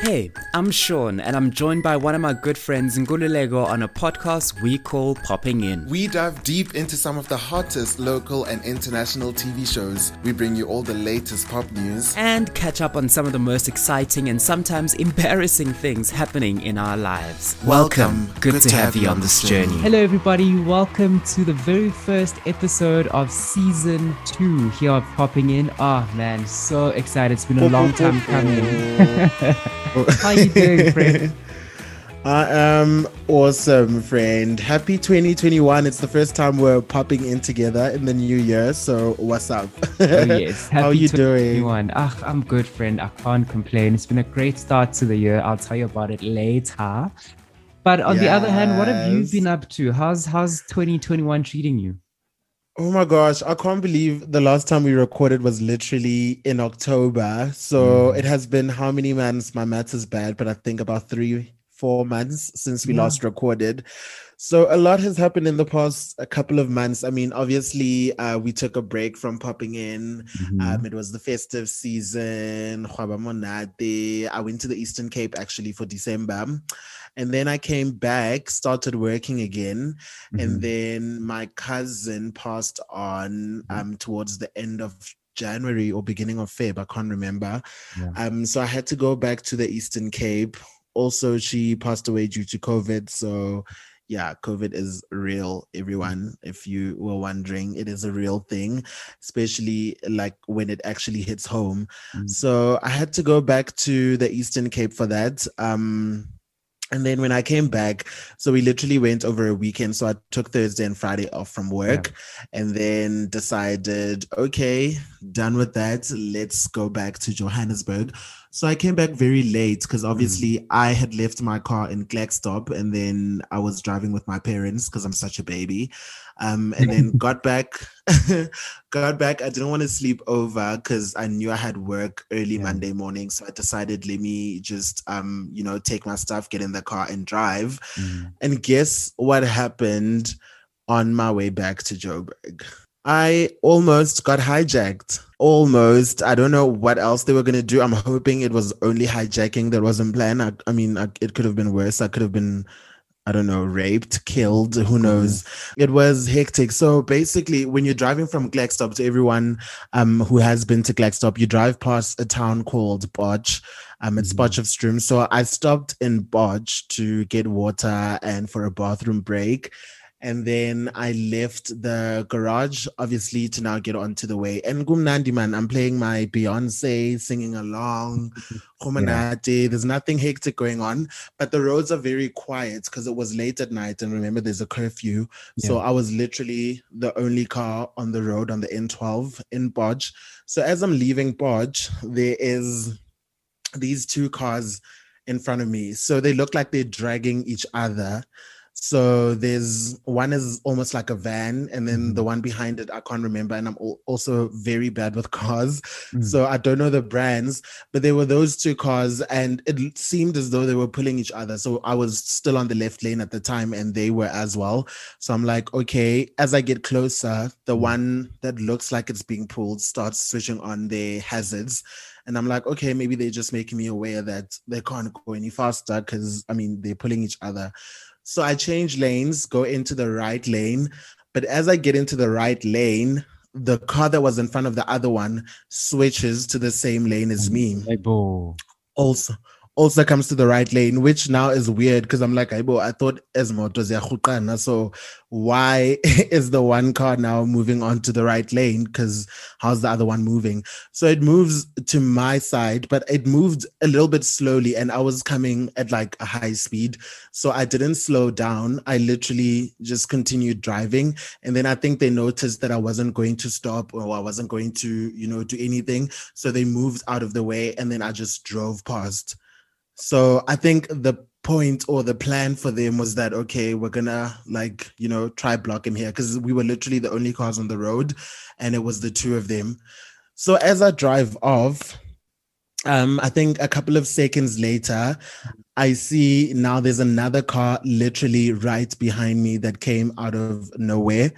Hey, I'm Sean, and I'm joined by one of my good friends, Ngululego, on a podcast we call Popping In. We dive deep into some of the hottest local and international TV shows. We bring you all the latest pop news and catch up on some of the most exciting and sometimes embarrassing things happening in our lives. Welcome. Good, Good to, to, have, have you on this journey. Hello, everybody. Welcome to the very first episode of season two here of Popping In. Oh, man, so excited. It's been a long time coming. How you doing, friend? I am awesome, friend. Happy 2021. It's the first time we're popping in together in the new year. So, what's up? Oh, yes. Happy How are you doing? Ah, I'm good, friend. I can't complain. It's been a great start to the year. I'll tell you about it later. But on yes. the other hand, what have you been up to? How's how's 2021 treating you? Oh my gosh, I can't believe the last time we recorded was literally in October. So mm. it has been how many months? My maths is bad, but I think about three, four months since we yeah. last recorded. So a lot has happened in the past a couple of months. I mean, obviously, uh, we took a break from popping in. Mm-hmm. Um, it was the festive season. I went to the Eastern Cape actually for December. And then I came back, started working again. Mm-hmm. And then my cousin passed on mm-hmm. um, towards the end of January or beginning of Feb. I can't remember. Yeah. Um, so I had to go back to the Eastern Cape. Also, she passed away due to COVID. So yeah, COVID is real, everyone. If you were wondering, it is a real thing, especially like when it actually hits home. Mm-hmm. So I had to go back to the Eastern Cape for that. Um, and then when I came back, so we literally went over a weekend. So I took Thursday and Friday off from work yeah. and then decided, okay, done with that. Let's go back to Johannesburg. So I came back very late because obviously mm. I had left my car in Klerksdorp and then I was driving with my parents because I'm such a baby. Um, and then got back, got back. I didn't want to sleep over because I knew I had work early yeah. Monday morning. So I decided, let me just, um, you know, take my stuff, get in the car and drive. Mm. And guess what happened on my way back to Joburg? I almost got hijacked. Almost. I don't know what else they were going to do. I'm hoping it was only hijacking that wasn't planned. I, I mean, I, it could have been worse. I could have been, I don't know, raped, killed, who mm-hmm. knows. Mm-hmm. It was hectic. So basically, when you're driving from Klerksdorp to everyone um, who has been to Klerksdorp, you drive past a town called Potch. Um, it's mm-hmm. Potchefstroom. So I stopped in Potch to get water and for a bathroom break and then I left the garage, obviously, to now get onto the way. And Gumnandi man, I'm playing my Beyonce, singing along, yeah. There's nothing hectic going on, but the roads are very quiet because it was late at night. And remember, there's a curfew. Yeah. So I was literally the only car on the road on the N12 in Potch. So as I'm leaving Potch, there is these two cars in front of me. So they look like they're dragging each other. So there's one is almost like a van, and then mm-hmm. the one behind it I can't remember, and I'm also very bad with cars, mm-hmm. so I don't know the brands. But there were those two cars, and it seemed as though they were pulling each other. So I was still on the left lane at the time, and they were as well. So I'm like, okay. As I get closer, the mm-hmm. one that looks like it's being pulled starts switching on their hazards. And I'm like, okay, maybe they're just making me aware that they can't go any faster because I mean they're pulling each other. So I change lanes, go into the right lane. But as I get into the right lane, the car that was in front of the other one switches to the same lane as me. Also, also comes to the right lane, which now is weird because I'm like, I thought Esmot was Yahuqana. So why is the one car now moving on to the right lane? Because how's the other one moving? So it moves to my side, but it moved a little bit slowly and I was coming at like a high speed. So I didn't slow down. I literally just continued driving. And then I think they noticed that I wasn't going to stop or I wasn't going to, you know, do anything. So they moved out of the way and then I just drove past. So I think the point or the plan for them was that okay, we're gonna like you know try block him here because we were literally the only cars on the road, and it was the two of them. So as I drive off, um, I think a couple of seconds later, I see now there's another car literally right behind me that came out of nowhere.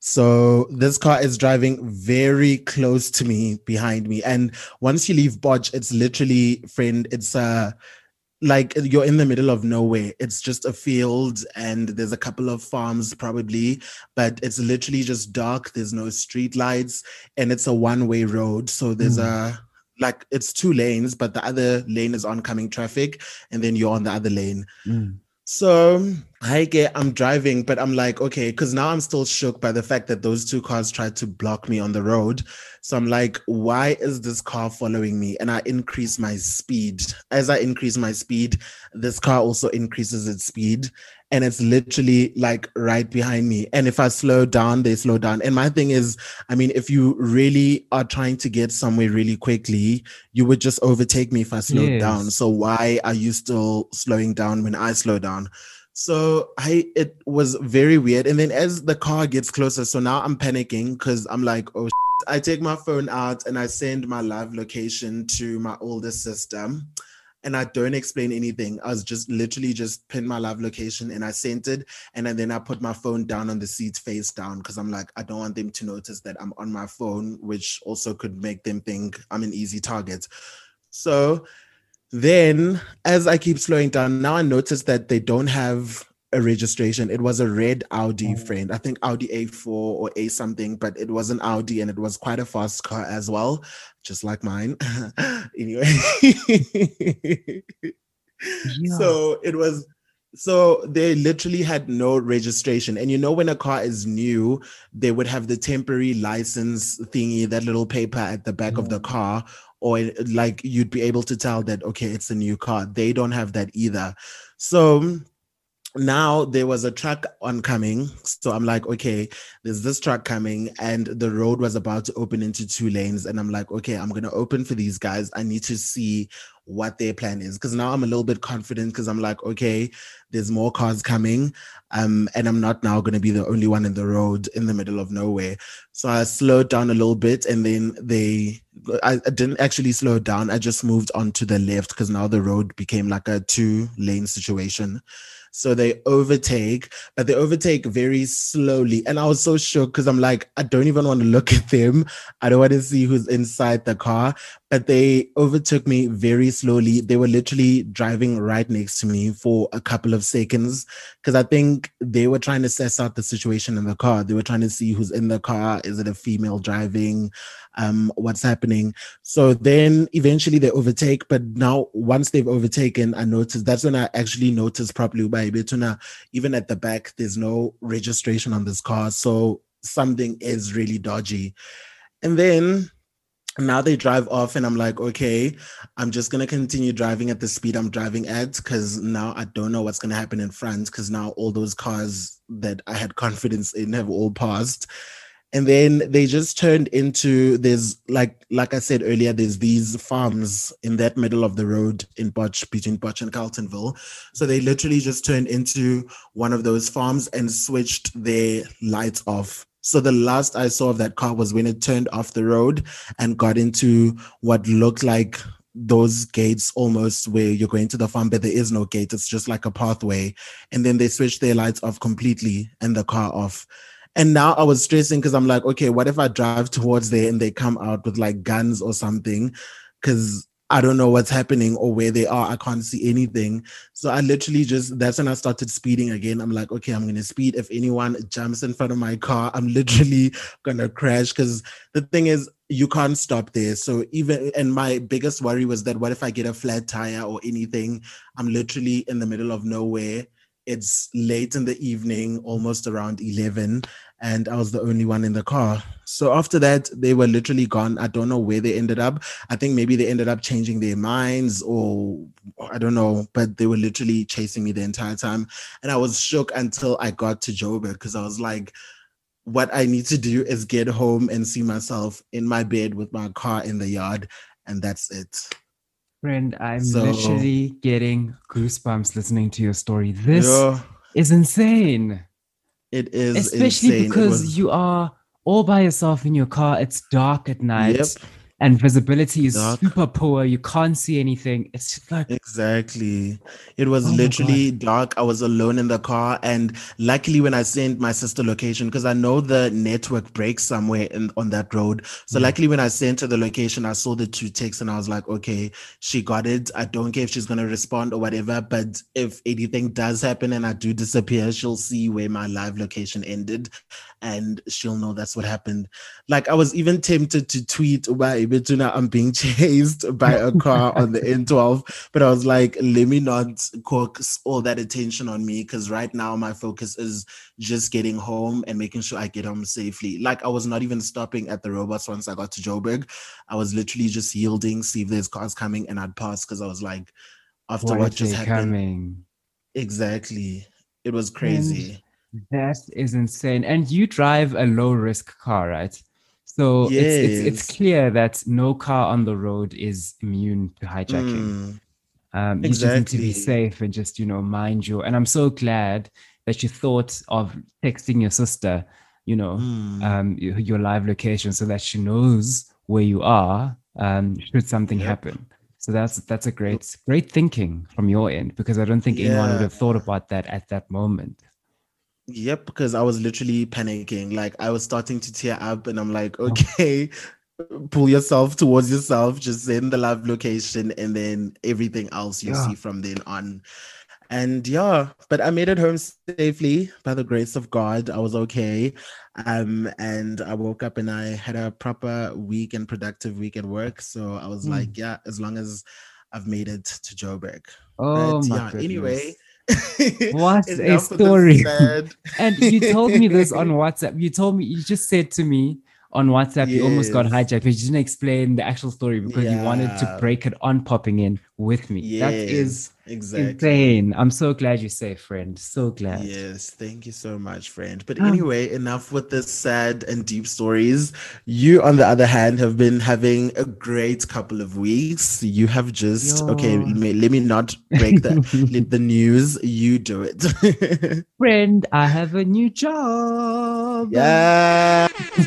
So this car is driving very close to me behind me. And once you leave Potch, it's literally, friend, it's a like you're in the middle of nowhere. It's just a field and there's a couple of farms probably, but it's literally just dark. There's no street lights and it's a one-way road. So there's mm. a like it's two lanes, but the other lane is oncoming traffic, and then you're on the other lane. Mm. So I get I'm driving, but I'm like, okay, because now I'm still shook by the fact that those two cars tried to block me on the road. So I'm like, why is this car following me? And I increase my speed. As I increase my speed, this car also increases its speed and it's literally like right behind me. And if I slow down, they slow down. And my thing is, I mean, if you really are trying to get somewhere really quickly, you would just overtake me if I slowed yes. down. So why are you still slowing down when I slow down? So I it was very weird. And then as the car gets closer, so now I'm panicking because I'm like, oh I take my phone out and I send my live location to my older sister and I don't explain anything. I was just literally just pinned my live location and I sent it. And then I put my phone down on the seat face down because I'm like, I don't want them to notice that I'm on my phone, which also could make them think I'm an easy target. So then as I keep slowing down, now I notice that they don't have a registration. It was a red Audi oh. friend. I think Audi A4 or A something, but it was an Audi and it was quite a fast car as well, just like mine. anyway. yeah. So it was so they literally had no registration. And you know, when a car is new, they would have the temporary license thingy, that little paper at the back of the car, or like you'd be able to tell that, okay, it's a new car. They don't have that either. So now there was a truck oncoming. So I'm like, okay, there's this truck coming, and the road was about to open into two lanes. And I'm like, okay, I'm gonna open for these guys. I need to see what their plan is. Cause now I'm a little bit confident because I'm like, okay, there's more cars coming. Um, and I'm not now gonna be the only one in the road in the middle of nowhere. So I slowed down a little bit and then they I, I didn't actually slow down. I just moved on to the left because now the road became like a two lane situation. So they overtake, but they overtake very slowly. And I was so shocked because I'm like, I don't even want to look at them. I don't want to see who's inside the car. But they overtook me very slowly. They were literally driving right next to me for a couple of seconds because I think they were trying to assess out the situation in the car. They were trying to see who's in the car. Is it a female driving? Um, what's happening. So then eventually they overtake, but now once they've overtaken, I noticed that's when I actually noticed properly by Betuna, even at the back, there's no registration on this car. So something is really dodgy. And then now they drive off and i'm like okay i'm just going to continue driving at the speed i'm driving at because now i don't know what's going to happen in front because now all those cars that i had confidence in have all passed and then they just turned into there's like like I said earlier, there's these farms in that middle of the road in Potch between Potch and Carletonville. So they literally just turned into one of those farms and switched their lights off. So the last I saw of that car was when it turned off the road and got into what looked like those gates almost where you're going to the farm, but there is no gate. It's just like a pathway. And then they switched their lights off completely and the car off. And now I was stressing because I'm like, okay, what if I drive towards there and they come out with like guns or something? Because I don't know what's happening or where they are. I can't see anything. So I literally just, that's when I started speeding again. I'm like, okay, I'm going to speed. If anyone jumps in front of my car, I'm literally going to crash. Because the thing is, you can't stop there. So even, and my biggest worry was that what if I get a flat tire or anything? I'm literally in the middle of nowhere. It's late in the evening, almost around 11 and I was the only one in the car. So after that, they were literally gone. I don't know where they ended up. I think maybe they ended up changing their minds or I don't know, but they were literally chasing me the entire time. And I was shook until I got to Joburg because I was like, what I need to do is get home and see myself in my bed with my car in the yard. And that's it. Friend, I'm so, literally getting goosebumps listening to your story. This yeah. is insane. It is especially insane. because was... you are all by yourself in your car. It's dark at night. Yep. And visibility is dark. super poor. You can't see anything. It's just like exactly. It was oh literally dark. I was alone in the car, and luckily, when I sent my sister location, because I know the network breaks somewhere in, on that road. So, mm. luckily, when I sent her the location, I saw the two texts, and I was like, okay, she got it. I don't care if she's gonna respond or whatever, but if anything does happen and I do disappear, she'll see where my live location ended, and she'll know that's what happened. Like I was even tempted to tweet about Ibituna, I'm being chased by a car on the N12, but I was like, let me not coax all that attention on me because right now my focus is just getting home and making sure I get home safely. Like I was not even stopping at the robots once I got to Joburg. I was literally just yielding, see if there's cars coming, and I'd pass because I was like, after what, what just happened. Coming? Exactly. It was crazy. And that is insane. And you drive a low risk car, right? So yes. it's, it's, it's clear that no car on the road is immune to hijacking. Mm, um, you exactly. just need to be safe and just you know mind your. And I'm so glad that you thought of texting your sister, you know, mm. um, your, your, live location so that she knows where you are um, should something yep. happen. So that's that's a great great thinking from your end because I don't think yeah. anyone would have thought about that at that moment. Yep, because I was literally panicking. Like I was starting to tear up, and I'm like, oh. okay, pull yourself towards yourself, just send the live location, and then everything else you yeah. see from then on. And yeah, but I made it home safely by the grace of God. I was okay. Um, and I woke up and I had a proper week and productive week at work. So I was mm. like, yeah, as long as I've made it to Joburg. Oh, but, my yeah, goodness. anyway. what a story. and you told me this on WhatsApp. You told me, you just said to me, on WhatsApp, yes. you almost got hijacked, but you didn't explain the actual story because yeah. you wanted to break it on popping in with me. Yes, that is exactly insane. I'm so glad you're safe, friend. So glad. Yes, thank you so much, friend. But um, anyway, enough with the sad and deep stories. You, on the other hand, have been having a great couple of weeks. You have just yo. okay. Let me, let me not break the the news. You do it, friend. I have a new job. Yeah.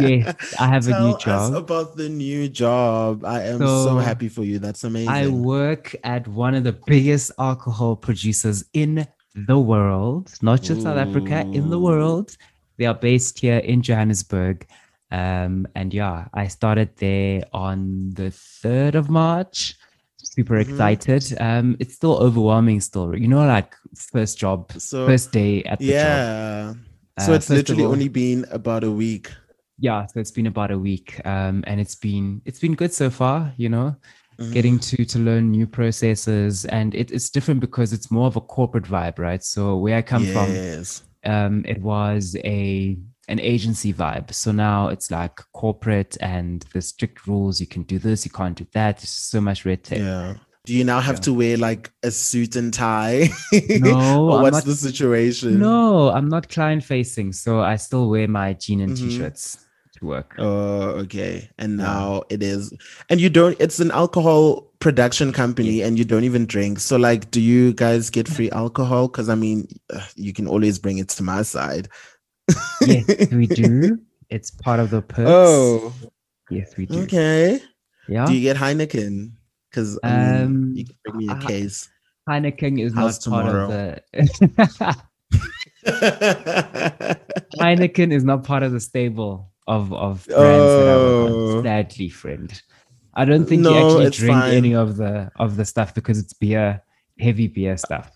yes, I have Tell a new job. about the new job. I am so, so, happy for you. That's amazing. I work at one of the biggest alcohol producers in the world, not just Ooh. South Africa, in the world. They are based here in Johannesburg. Um, and yeah, I started there on the 3rd of March. Super mm-hmm. excited. Um, it's still overwhelming still. You know, like first job, so, first day at the yeah. job. So uh, it's literally all, only been about a week. Yeah, so it's been about a week, um, and it's been it's been good so far. You know, mm-hmm. getting to to learn new processes, and it, it's different because it's more of a corporate vibe, right? So where I come yes. from, um, it was a an agency vibe. So now it's like corporate and the strict rules. You can do this, you can't do that. There's so much red tape. Yeah. Do you now have yeah. to wear like a suit and tie? No. or what's not, the situation? No, I'm not client facing. So I still wear my jean and mm-hmm. t-shirts to work. Oh, okay. And now it is. And you don't, it's an alcohol production company yeah. and you don't even drink. So like, do you guys get free alcohol? Cause I mean, you can always bring it to my side. yes, we do. It's part of the perks. Oh. Yes, we do. Okay. Yeah. Do you get Heineken? Because um, you can bring me a case. Heineken is How's not tomorrow? part of the. Heineken is not part of the stable of of brands oh. that I Sadly, friend. I don't think no, you actually drink fine. any of the of the stuff because it's beer, heavy beer stuff.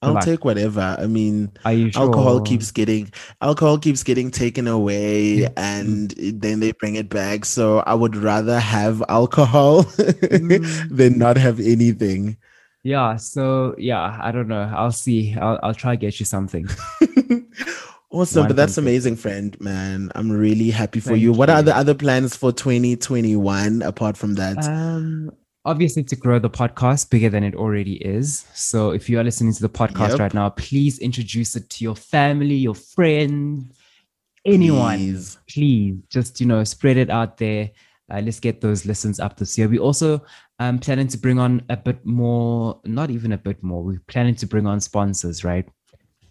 I'll like, take whatever. I mean, sure? alcohol keeps getting alcohol keeps getting taken away, and then they bring it back. So I would rather have alcohol mm. than not have anything. Yeah. So yeah, I don't know. I'll see. I'll I'll try get you something. awesome, One but that's amazing, friend. Man, I'm really happy for you. you. What are the other plans for 2021 apart from that? Um, obviously to grow the podcast bigger than it already is. So if you are listening to the podcast yep. right now, please introduce it to your family, your friends, anyone. Please, please just you know spread it out there. Uh, let's get those listens up this year. We also um planning to bring on a bit more, not even a bit more. We're planning to bring on sponsors, right?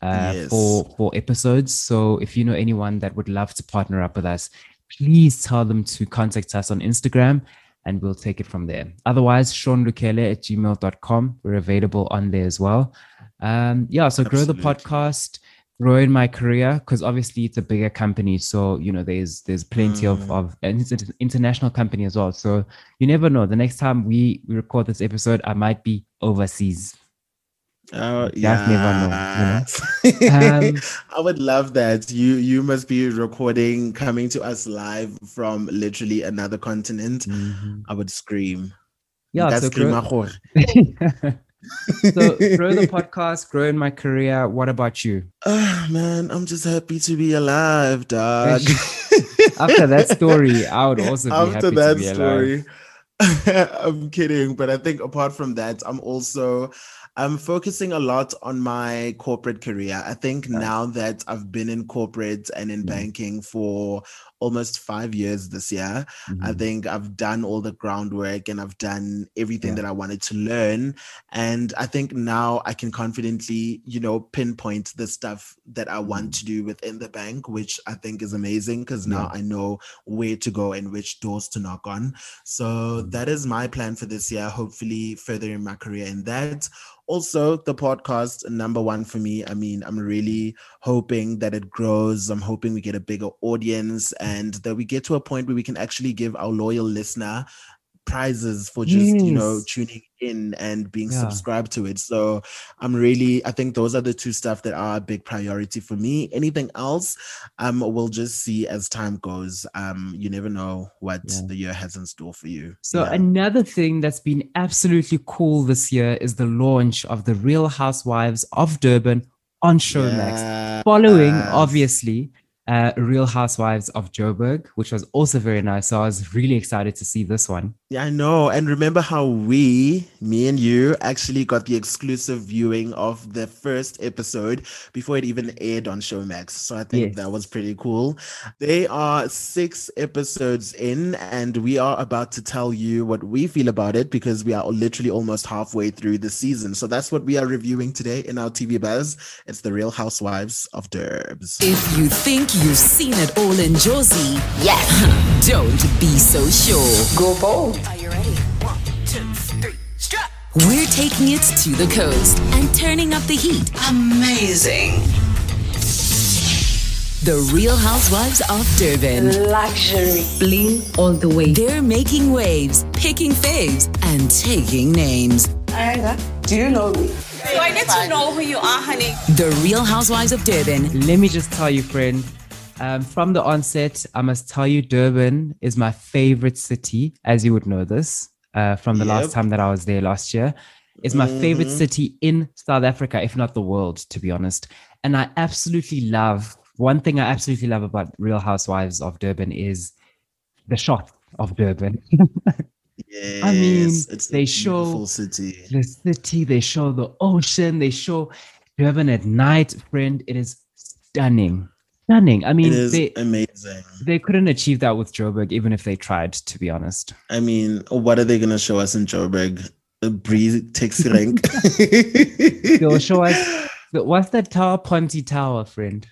Uh, yes. for for episodes. So if you know anyone that would love to partner up with us, please tell them to contact us on Instagram and we'll take it from there. Otherwise, seanlukele at gmail.com. We're available on there as well. Um, yeah, so Absolutely. grow the podcast, grow in my career because obviously it's a bigger company. So, you know, there's there's plenty mm. of, of and it's an international company as well. So you never know. The next time we, we record this episode, I might be overseas. Oh yeah, you know? um, I would love that. You you must be recording, coming to us live from literally another continent. Mm-hmm. I would scream. Yeah, that's so grow, so grow the podcast, grow in my career. What about you? Oh man, I'm just happy to be alive, dog. After that story, I would also be After happy that to be story, alive. I'm kidding, but I think apart from that, I'm also I'm focusing a lot on my corporate career. I think now that I've been in corporate and in mm-hmm. banking for almost five years this year, mm-hmm. I think I've done all the groundwork and I've done everything yeah. that I wanted to learn. And I think now I can confidently, you know, pinpoint the stuff that I want mm-hmm. to do within the bank, which I think is amazing because now yeah. I know where to go and which doors to knock on. So mm-hmm. that is my plan for this year, hopefully furthering my career in that also the podcast number one for me i mean i'm really hoping that it grows. I'm hoping we get a bigger audience and that we get to a point where we can actually give our loyal listener prizes for just yes. you know tuning in and being yeah. subscribed to it so i'm really i think those are the two stuff that are a big priority for me anything else um we'll just see as time goes um you never know what yeah. the year has in store for you so yeah. another thing that's been absolutely cool this year is the launch of the real housewives of durban on showmax following obviously uh, Real Housewives of Joburg, which was also very nice. So I was really excited to see this one. Yeah, I know. And remember how we, me and you, actually got the exclusive viewing of the first episode before it even aired on Showmax. So I think yes. that was pretty cool. They are six episodes in, and we are about to tell you what we feel about it because we are literally almost halfway through the season. So that's what we are reviewing today in our TV Buzz. It's the Real Housewives of Durbs. If you think you've seen it all in Jozi, yes, don't be so sure. Go bold. Are you ready? One, two, three, strap. We're taking it to the coast and turning up the heat. Amazing. The Real Housewives of Durban. Luxury. Bling all the way. They're making waves, picking faves, and taking names. Ayanda, do you know me? Do I get to know who you are, honey? The Real Housewives of Durban. Let me just tell you, friend, um, from the onset, I must tell you, Durban is my favorite city, as you would know this uh, from the yep. last time that I was there last year. It's my mm-hmm. favorite city in South Africa, if not the world, to be honest. And I absolutely love one thing I absolutely love about Real Housewives of Durban is the shot of Durban. yes, I mean, it's they show city. the city, they show the ocean, they show Durban at night, friend. It is stunning stunning. I mean, it is they, amazing. They couldn't achieve that with Joburg, even if they tried. To be honest, I mean, what are they going to show us in Joburg? A breeze taxi rank. They'll show us. What's that tower? Ponte Tower, friend.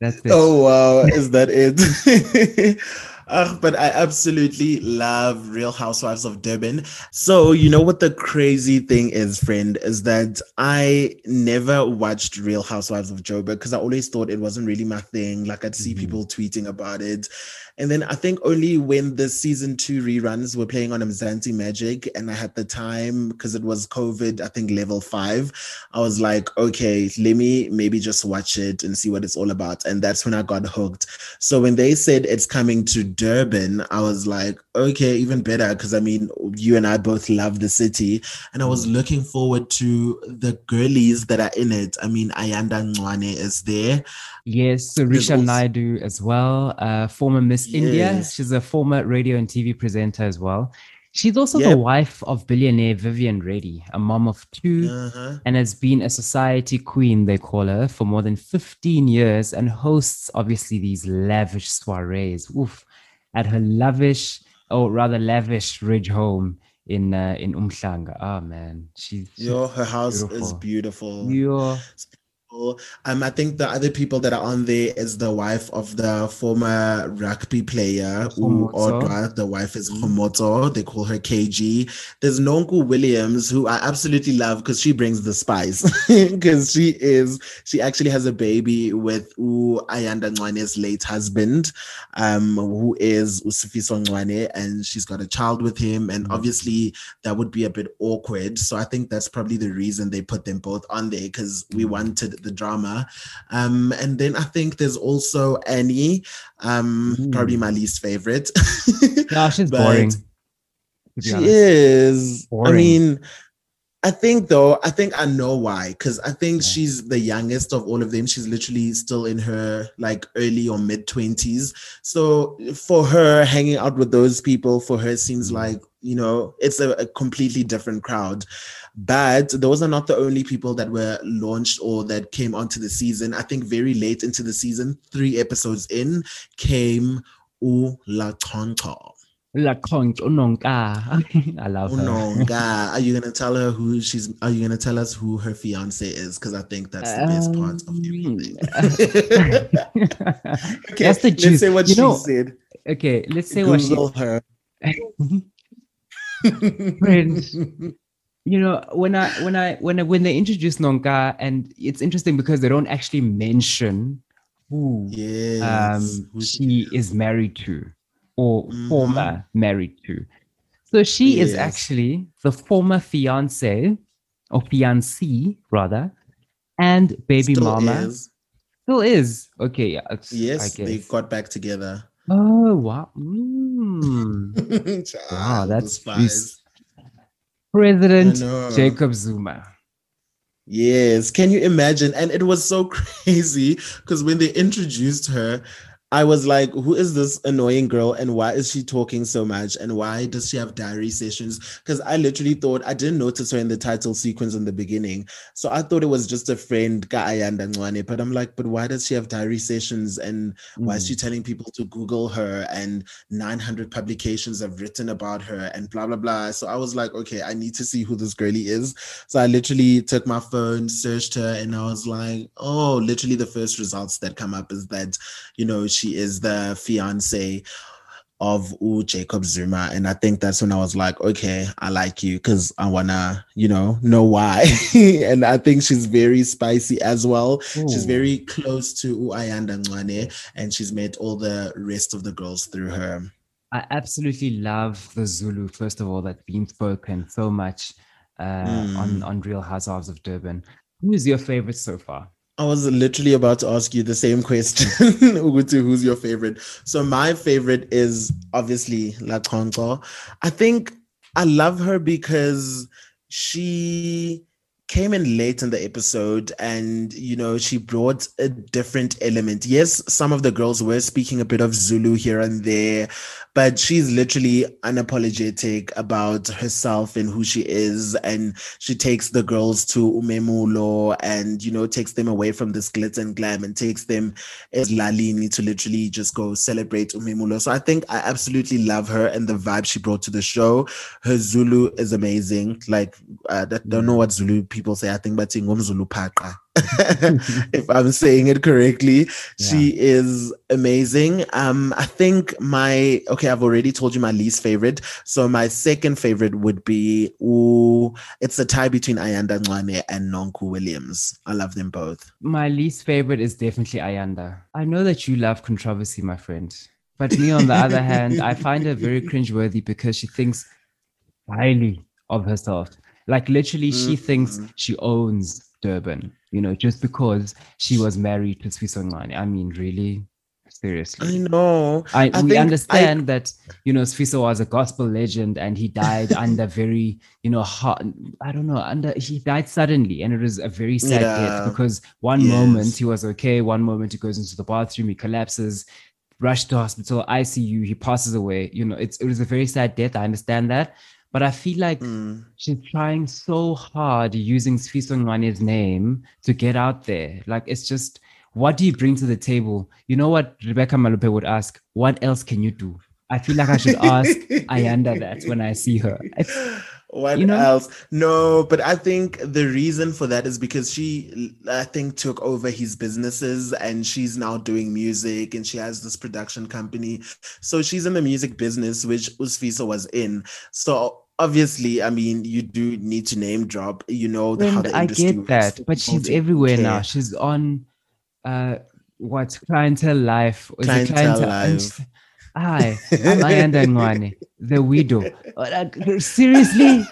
That's it. Oh wow, is that it? Uh, but I absolutely love Real Housewives of Durban. So, you know what the crazy thing is, friend, is that I never watched Real Housewives of Joburg because I always thought it wasn't really my thing. Like, I'd see mm-hmm. people tweeting about it. And then I think only when the season two reruns were playing on Mzansi Magic, and I had the time because it was COVID, I think level five, I was like, okay, let me maybe just watch it and see what it's all about. And that's when I got hooked. So when they said it's coming to Durban, I was like, okay, even better. Because I mean, you and I both love the city. And I was mm. looking forward to the girlies that are in it. I mean, Ayanda Ncwane is there. Yes, so Risha also- Naidoo as well, uh, former Miss yes. India. She's a former radio and TV presenter as well. She's also yep. the wife of billionaire Vivian Reddy, a mom of 2 uh-huh. and has been a society queen, they call her, for more than 15 years and hosts, obviously, these lavish soirees oof, at her lavish, or rather lavish Ridge home in uh, in Umhlanga. Oh, man. She's, she's Yo, her house beautiful. is beautiful. Yo. Um, I think the other people that are on there is the wife of the former rugby player, Odwa. The wife is Kgomotso. They call her KG. There's Nonku Williams, who I absolutely love because she brings the spice. Because she is, she actually has a baby with U Ayanda Ncwane's late husband, um, who is Usifiso Ncwane, and she's got a child with him. And mm-hmm. obviously, that would be a bit awkward. So I think that's probably the reason they put them both on there because we mm-hmm. wanted the drama. Um, and then I think there's also Annie, um, mm. probably my least favorite. no, she's boring. She honest. is. Boring. I mean, I think though, I think I know why. Because I think yeah. she's the youngest of all of them. She's literally still in her like early or mid 20s. So for her, hanging out with those people for her seems mm. like, you know, it's a, a completely different crowd. But those are not the only people that were launched or that came onto the season. I think very late into the season, three episodes in, came U LaConco. La Tonto Unonka. I love her. Unonka. Are you gonna tell her who she's are you gonna tell us who her fiance is? Because I think that's the best um, part of everything. okay, that's the juice. Let's say what you she know, said. Okay, let's say Google what she her. Friends, you know when i when i when I, when they introduce nonka and it's interesting because they don't actually mention who yes. um she is married to or mm-hmm. former married to so she yes. is actually the former fiance or fiancee rather and baby still mama is. still is okay yeah, yes they got back together oh wow mm. wow that's President Jacob Zuma. Yes, can you imagine? And it was so crazy because when they introduced her, I was like, who is this annoying girl and why is she talking so much and why does she have diary sessions? Because I literally thought I didn't notice her in the title sequence in the beginning. So I thought it was just a friend. But I'm like, but why does she have diary sessions and why is she mm. telling people to Google her and 900 publications have written about her and blah, blah, blah. So I was like, okay, I need to see who this girlie is. So I literally took my phone, searched her, and I was like, oh, literally the first results that come up is that, you know, she is the fiance of U Jacob Zuma. And I think that's when I was like, okay, I like you because I wanna, you know, know why. and I think she's very spicy as well. Ooh. She's very close to Ayanda Ncwane, and she's met all the rest of the girls through her. I absolutely love the Zulu, first of all, that's been spoken so much uh, mm. on, on Real Housewives of Durban. Who is your favorite so far? I was literally about to ask you the same question. Ugutu, who's your favorite? So my favorite is obviously LaConco. I think I love her because she came in late in the episode and you know she brought a different element. Yes some of the girls were speaking a bit of zulu here and there but she's literally unapologetic about herself and who she is. And she takes the girls to umemulo and you know takes them away from this glitz and glam and takes them as lalini to literally just go celebrate umemulo. So i think i absolutely love her and the vibe she brought to the show. Her zulu is amazing. Like uh, I don't know what zulu people people say, I think but Paqa. if I'm saying it correctly. Yeah. She is amazing. Um, I think my okay, I've already told you my least favorite. So my second favorite would be ooh, it's a tie between Ayanda Ncwane and Nonku Williams. I love them both. My least favorite is definitely Ayanda. I know that you love controversy, my friend. But me, on the other hand, I find her very cringeworthy because she thinks highly of herself. Like literally, mm-hmm. she thinks she owns Durban, you know, just because she was married to Sfiso Ncwane. I mean, really? Seriously. I know. I, I we understand I, that, you know, Sfiso was a gospel legend and he died under very, you know, hot, I don't know, under, he died suddenly. And it was a very sad yeah. death because one yes. moment he was okay, one moment he goes into the bathroom, he collapses, rushed to hospital, ICU, he passes away. You know, it's, it was a very sad death. I understand that. But I feel like mm. she's trying so hard using Sfiso Ncwane's name to get out there. Like it's just, what do you bring to the table? You know what Rebecca Malope would ask? What else can you do? I feel like I should ask Ayanda that when I see her. What you know? else? No, but I think the reason for that is because she, I think, took over his businesses and she's now doing music and she has this production company. So she's in the music business, which Usfiso was in. So obviously, I mean, you do need to name drop. You know and how the I get that, but she's everywhere care. now. She's on uh what clientele life? Clientele, clientele life. Hi, I'm Ayanda Ncwane, the widow. Seriously,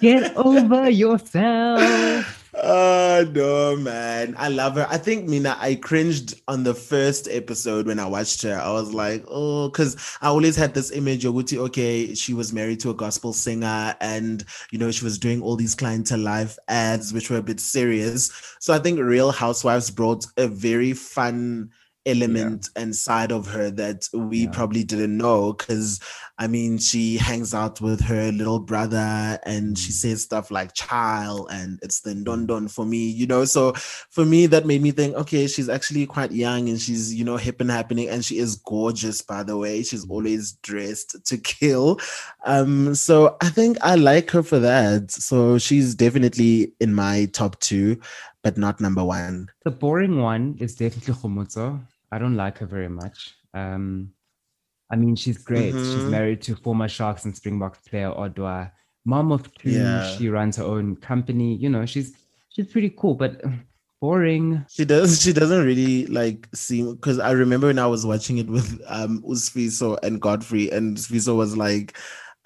get over yourself. Oh no, man. I love her. I think Mina, I cringed on the first episode when I watched her. I was like, oh, because I always had this image of Uti, okay, she was married to a gospel singer and you know, she was doing all these clientele life ads, which were a bit serious. So I think Real Housewives brought a very fun element yeah. and side of her that we yeah. probably didn't know because i mean she hangs out with her little brother and she mm. says stuff like child and it's the don don for me you know so for me that made me think okay she's actually quite young and she's you know hip and happening and she is gorgeous by the way she's mm. always dressed to kill um so i think i like her for that so she's definitely in my top two but not number one. The boring one is definitely Kgomotso. I don't like her very much. Um, I mean, she's great. Mm-hmm. She's married to former Sharks and Springboks player Odwa. Mom of two. Yeah. She runs her own company. You know, she's she's pretty cool, but boring. She does. She doesn't really like seem because I remember when I was watching it with um Usfiso and Godfrey, and Usfiso was like,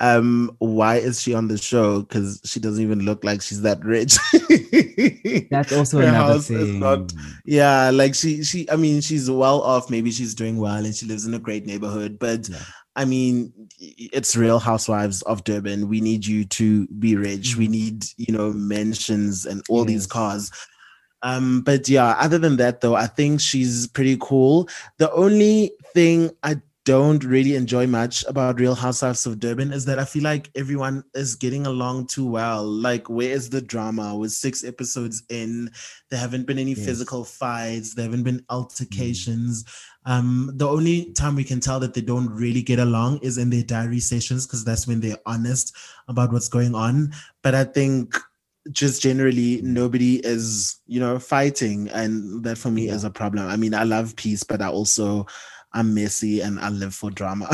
um why is she on the show because she doesn't even look like she's that rich that's also Her another thing not, yeah like she she i mean she's well off maybe she's doing well and she lives in a great neighborhood but yeah. I mean, it's Real Housewives of Durban. We need you to be rich. Mm-hmm. We need, you know, mentions and all yes. these cars. Um, but yeah, other than that, though, I think she's pretty cool. The only thing I don't really enjoy much about Real Housewives of Durban is that I feel like everyone is getting along too well. Like, where is the drama? With six episodes in, there haven't been any yes. physical fights, there haven't been altercations. Mm. Um, the only time we can tell that they don't really get along is in their diary sessions because that's when they're honest about what's going on. But I think just generally nobody is, you know, fighting, and that for me yeah. is a problem. I mean, I love peace, but I also I'm messy and I live for drama.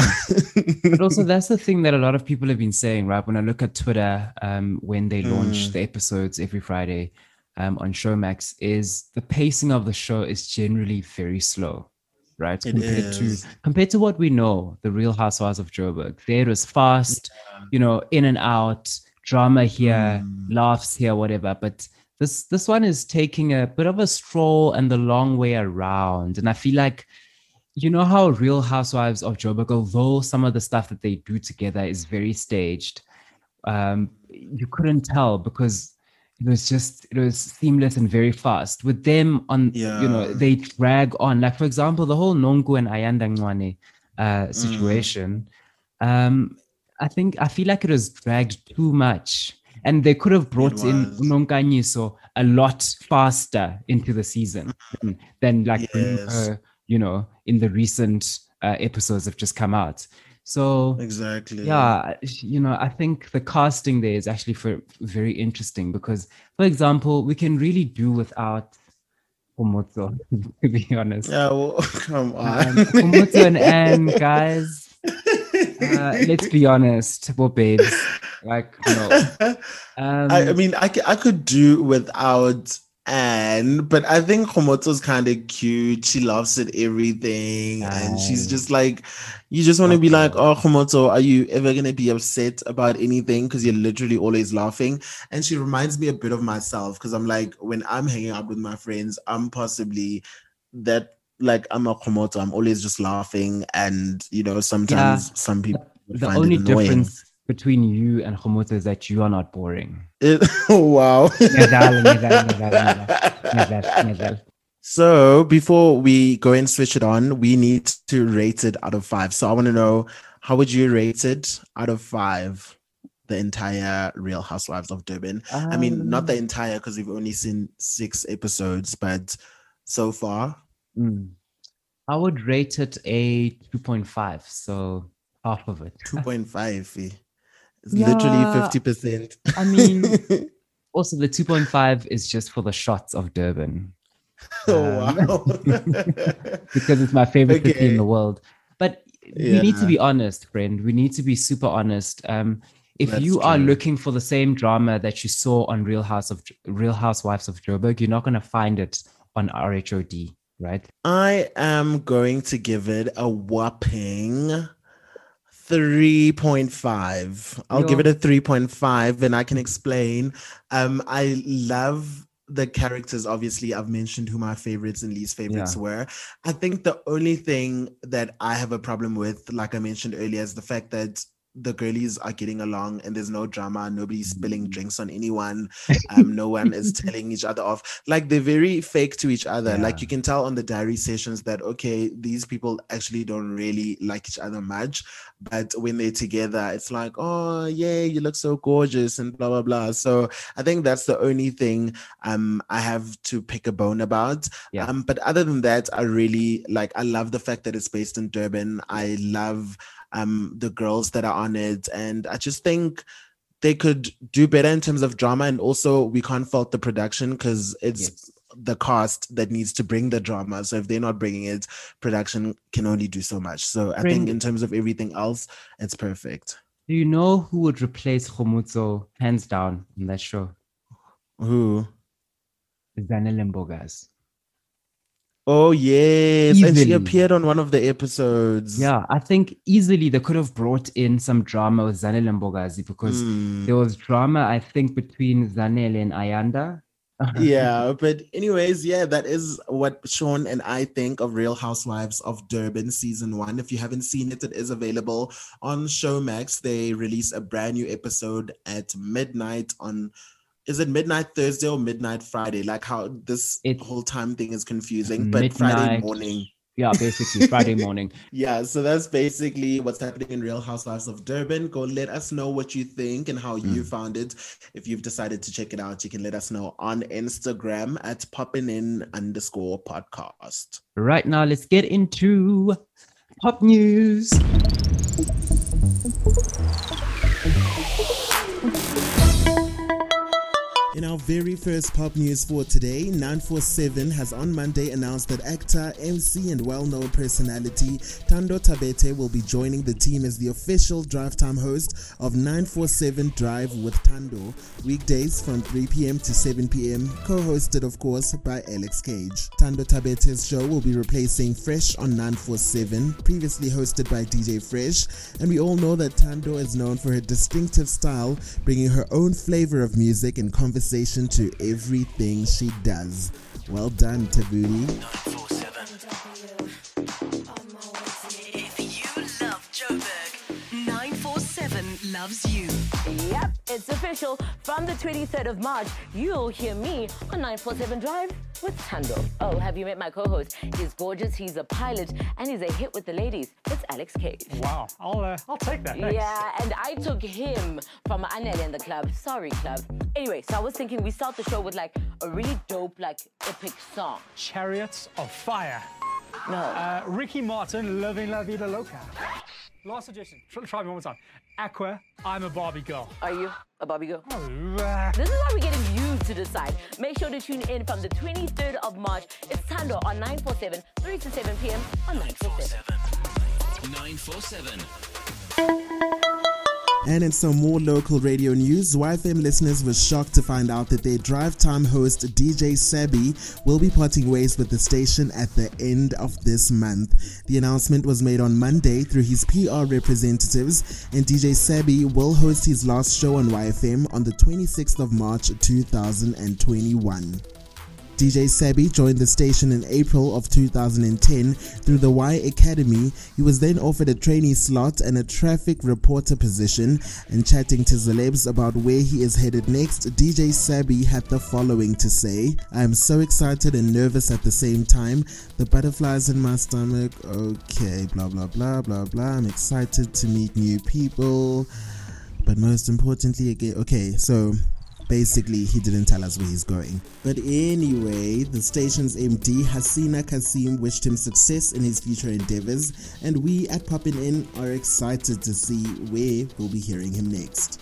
but also, that's the thing that a lot of people have been saying, right? When I look at Twitter, um, when they launch mm. the episodes every Friday um, on Showmax, is the pacing of the show is generally very slow, right? It compared is. to compared to what we know, the Real Housewives of Joburg. There was fast, yeah. you know, in and out, drama here, mm. laughs here, whatever. But this this one is taking a bit of a stroll and the long way around, and I feel like you know how Real Housewives of Joburg, although some of the stuff that they do together is very staged, um, you couldn't tell because it was just it was seamless and very fast. With them on, yeah. you know, they drag on. Like for example, the whole Nonku and Ayanda Ncwane uh, mm. situation. Mm. Um, I think I feel like it was dragged too much, and they could have brought in Nonkanyiso a lot faster into the season than, than like yes. You know, in the recent uh, episodes have just come out. So exactly, yeah, you know, I think the casting there is actually for very interesting because, for example, we can really do without Kgomotso, to be honest. Yeah, well, come on, um, Kgomotso and Anne, guys. Uh, let's be honest, well, babes, like no. Um, I, I mean, I, I could do without and but I think Kgomotso's kind of cute. She laughs at everything, nice. and she's just like, you just want to okay. be like, oh Kgomotso, are you ever gonna be upset about anything? Because you're literally always laughing. And she reminds me a bit of myself because I'm like, when I'm hanging out with my friends, I'm possibly that like I'm a Kgomotso. I'm always just laughing, and you know, sometimes yeah. some people. The, the only difference between you and Kgomotso is that you are not boring. It, wow. so before we go and switch it on, we need to rate it out of five. So I want to know how would you rate it out of five? The entire Real Housewives of Durban. Um, I mean, not the um, entire because we've only seen six episodes, but so far. Mm, I would rate it a 2.5. So half of it. 2.5. It's yeah, literally fifty percent. I mean, also the two point five is just for the shots of Durban. Oh um, wow! because it's my favorite okay. city in the world. But yeah. we need to be honest, friend. We need to be super honest. Um, if That's you are looking for the same drama that you saw on Real House of Real Housewives of Joburg, you're not going to find it on RHOD, right? I am going to give it a whopping 3.5. I'll Yo. give it a 3.5 and I can explain. Um, I love the characters obviously i've mentioned who my favorites and least favorites yeah. were i think the only thing that i have a problem with like i mentioned earlier is the fact that the girlies are getting along and there's no drama nobody's spilling mm. drinks on anyone um no one is telling each other off like they're very fake to each other yeah. like you can tell on the diary sessions that okay these people actually don't really like each other much but when they're together it's like oh yeah you look so gorgeous and blah blah blah so i think that's the only thing um i have to pick a bone about yeah. um but other than that i really like i love the fact that it's based in durban i love um, the girls that are on it. And I just think they could do better in terms of drama. And also, we can't fault the production because it's yes. the cast that needs to bring the drama. So if they're not bringing it, production can only do so much. So I think in terms of everything else, it's perfect. Do you know who would replace Kgomotso hands down in that show? Who? Zanele Mbokazi. Oh yes, easily. and she appeared on one of the episodes. Yeah, I think easily they could have brought in some drama with Zanele Mbokazi because mm. there was drama, I think, between Zanele and Ayanda. yeah, but anyways, yeah, that is what Sean and I think of Real Housewives of Durban season one. If you haven't seen it, it is available on Showmax. They release a brand new episode at midnight on is it midnight Thursday or midnight Friday? Like how this it's whole time thing is confusing, but midnight, Friday morning. Yeah, basically Friday morning. yeah, so that's basically what's happening in Real Housewives of Durban. Go let us know what you think and how mm. you found it. If you've decided to check it out, you can let us know on Instagram at popping in underscore podcast. Right now, let's get into pop news. In our very first pop news for today, 947 has on Monday announced that actor, MC, and well known personality Thando Thabethe will be joining the team as the official drive time host of 947 Drive with Thando, weekdays from 3 p.m. to 7 p.m., co hosted, of course, by Alex Caige. Thando Thabethe's show will be replacing Fresh on 947, previously hosted by DJ Fresh, and we all know that Thando is known for her distinctive style, bringing her own flavor of music and conversation conversation to everything she does. Well done, Tabuti. Loves you. Yep, it's official. From the 23rd of March, you'll hear me on 947 Drive with Thando. Oh, have you met my co-host? He's gorgeous, he's a pilot, and he's a hit with the ladies. It's Alex Caige. Wow, I'll uh, I'll take that. Thanks. Yeah, and I took him from Anele in the club. Sorry, club. Anyway, so I was thinking we start the show with like a really dope, like epic song. Chariots of Fire. No. Uh, Ricky Martin, Loving La Vida Loca. Last suggestion. Try, try me one more time. Aqua, I'm a Barbie girl. Are you a Barbie girl? Oh, uh... This is why we're getting you to decide. Make sure to tune in from the 23rd of March. It's Thando on 947, 3 to 7 p.m. on 947. 947. And in some more local radio news, YFM listeners were shocked to find out that their drive time host DJ Sabby will be parting ways with the station at the end of this month. The announcement was made on Monday through his PR representatives, and DJ Sabby will host his last show on YFM on the 26th of March 2021. DJ Sabby joined the station in April of 2010 through the Y Academy. He was then offered a trainee slot and a traffic reporter position. And chatting to celebs about where he is headed next, DJ Sabby had the following to say I am so excited and nervous at the same time. The butterflies in my stomach. Okay, blah, blah, blah, blah, blah. I'm excited to meet new people. But most importantly, again, okay, so Basically, he didn't tell us where he's going. But anyway, the station's MD, Hasina Kasim, wished him success in his future endeavors, and we at Poppin' In are excited to see where we'll be hearing him next.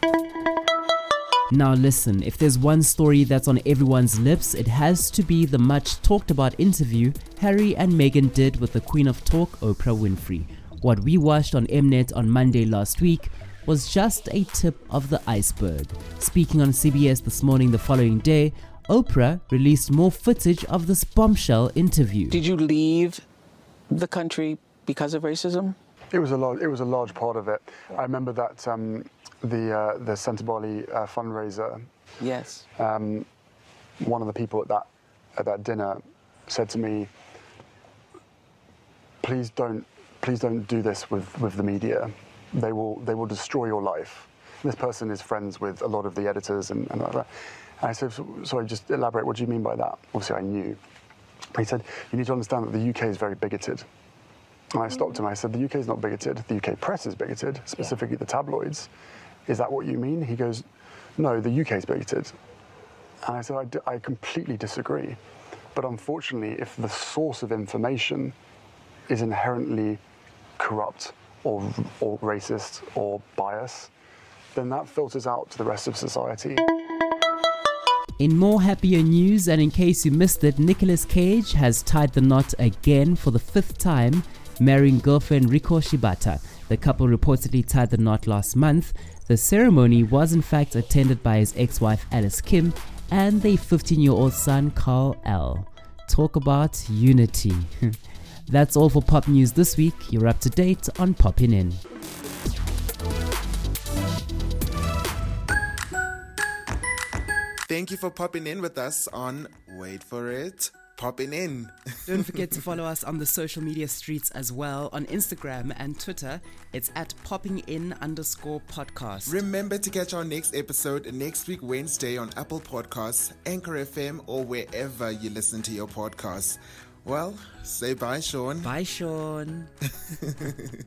Now, listen, if there's one story that's on everyone's lips, it has to be the much talked about interview Harry and Meghan did with the Queen of Talk, Oprah Winfrey. What we watched on Mnet on Monday last week was just a tip of the iceberg. Speaking on CBS this morning the following day, Oprah released more footage of this bombshell interview. Did you leave the country because of racism? It was a large, it was a large part of it. I remember that um, the uh, the Sentebale uh, fundraiser. Yes. Um, one of the people at that at that dinner said to me, "Please don't, please don't do this with, with the media they will they will destroy your life. This person is friends with a lot of the editors and, and like that. And I said, sorry, just elaborate. What do you mean by that? Obviously, I knew. He said, you need to understand that the UK is very bigoted. And I stopped him. I said, the UK is not bigoted. The UK press is bigoted, specifically yeah. the tabloids. Is that what you mean? He goes, no, the UK is bigoted. And I said, I, d- I completely disagree. But unfortunately, if the source of information is inherently corrupt or, or racist or bias, then that filters out to the rest of society. In more happier news, and in case you missed it, Nicolas Cage has tied the knot again for the fifth time, marrying girlfriend Riko Shibata. The couple reportedly tied the knot last month. The ceremony was in fact attended by his ex wife Alice Kim and their 15 year old son Kal-El. Talk about unity. That's all for pop news this week. You're up to date on Popping In. Thank you for popping in with us on Wait for It. Popping in. Don't forget to follow us on the social media streets as well. On Instagram and Twitter, it's at popping in underscore podcast. Remember to catch our next episode next week, Wednesday, on Apple Podcasts, Anchor FM, or wherever you listen to your podcasts. Well, say bye, Sean. Bye, Sean.